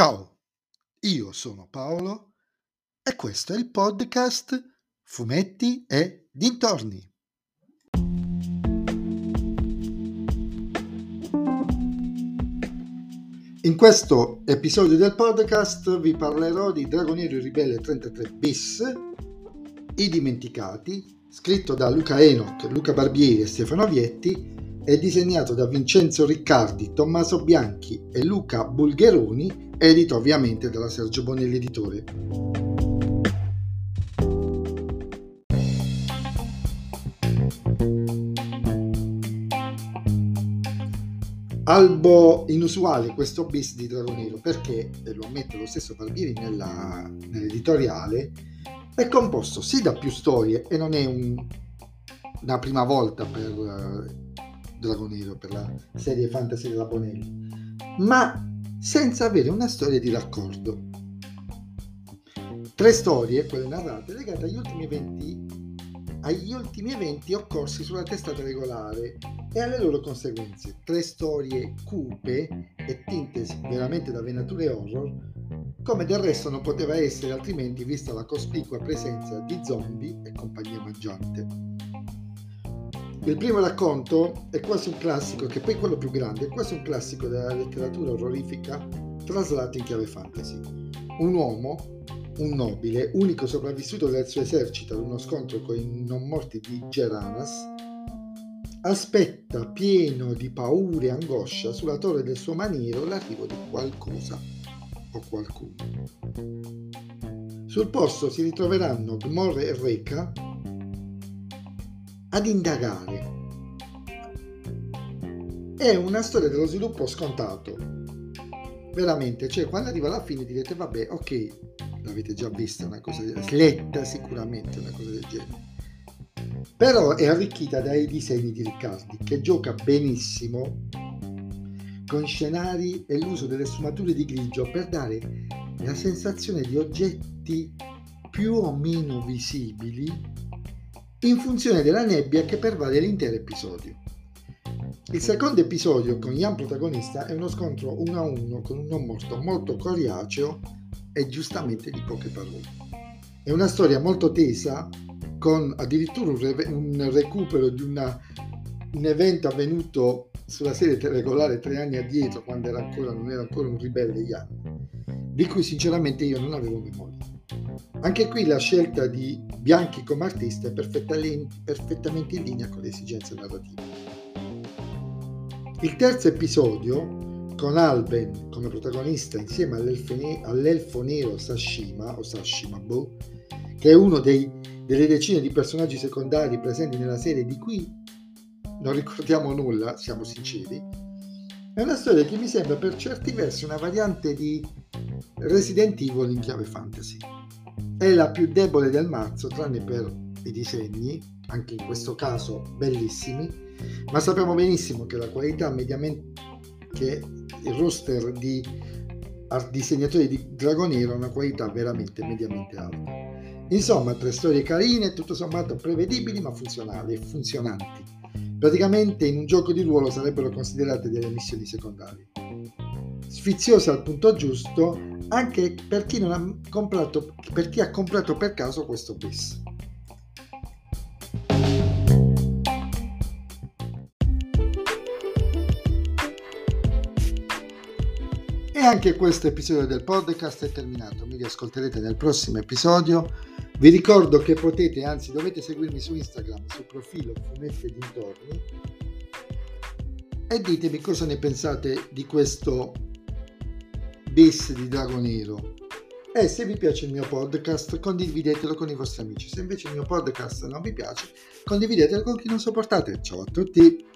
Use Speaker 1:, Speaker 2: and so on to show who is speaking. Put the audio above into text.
Speaker 1: Ciao, io sono Paolo e questo è il podcast Fumetti e Dintorni. In questo episodio del podcast vi parlerò di Dragoniero Ribelle 33 bis, I Dimenticati, scritto da Luca Enoch, Luca Barbieri e Stefano Vietti è disegnato da Vincenzo Riccardi, Tommaso Bianchi e Luca Bulgheroni, edito ovviamente dalla Sergio Bonelli Editore. Albo inusuale questo bis di Dragonero perché, e lo ammette lo stesso Barbieri nella, nell'editoriale, è composto sì da più storie e non è un, una prima volta per Dragonero, per la serie fantasy della Bonelli, ma senza avere una storia di raccordo. Tre storie, quelle narrate, legate agli ultimi eventi, agli ultimi eventi occorsi sulla testata regolare e alle loro conseguenze. Tre storie cupe e tinte veramente da venature horror, come del resto non poteva essere altrimenti vista la cospicua presenza di zombie e compagnia mangiante. Il primo racconto è quasi un classico, che poi è quello più grande, è quasi un classico della letteratura orrorifica traslato in chiave fantasy. Un uomo, un nobile, unico sopravvissuto del suo esercito ad uno scontro con i non morti di Geranas, aspetta pieno di paura e angoscia sulla torre del suo maniero l'arrivo di qualcosa o qualcuno. Sul posto si ritroveranno Gmor e Reka, ad indagare. È una storia dello sviluppo scontato. Veramente, cioè quando arriva alla fine direte vabbè, ok, l'avete già vista una cosa letta sicuramente una cosa del genere. Però è arricchita dai disegni di Riccardi che gioca benissimo con scenari e l'uso delle sfumature di grigio per dare la sensazione di oggetti più o meno visibili in funzione della nebbia che pervade l'intero episodio. Il secondo episodio con Ian protagonista è uno scontro uno a uno con un non morto molto coriaceo e giustamente di poche parole. È una storia molto tesa con addirittura un, re- un recupero di una, un evento avvenuto sulla serie regolare tre anni addietro quando era ancora, non era ancora un ribelle Ian, di cui sinceramente io non avevo memoria. Anche qui la scelta di Bianchi come artista è perfettamente in linea con le esigenze narrative. Il terzo episodio, con Alben come protagonista insieme all'elfo nero Sashima, o Sashima Bo, che è uno dei, delle decine di personaggi secondari presenti nella serie di cui non ricordiamo nulla, siamo sinceri, è una storia che mi sembra per certi versi una variante di Resident Evil in chiave fantasy. È la più debole del mazzo, tranne per i disegni, anche in questo caso bellissimi, ma sappiamo benissimo che la qualità mediamente, che il roster di disegnatori di Dragonero ha una qualità veramente mediamente alta. Insomma, tre storie carine, tutto sommato prevedibili ma funzionali e funzionanti. Praticamente in un gioco di ruolo sarebbero considerate delle missioni secondarie. Sfiziose al punto giusto, anche per chi, ha comprato, per chi ha comprato per caso questo bis. E anche questo episodio del podcast è terminato, mi riascolterete nel prossimo episodio. Vi ricordo che potete, anzi dovete seguirmi su Instagram, sul profilo Fumetti e Dintorni e ditemi cosa ne pensate di questo bis di Drago Nero. E se vi piace il mio podcast, condividetelo con i vostri amici. Se invece il mio podcast non vi piace, condividetelo con chi non sopportate. Ciao a tutti!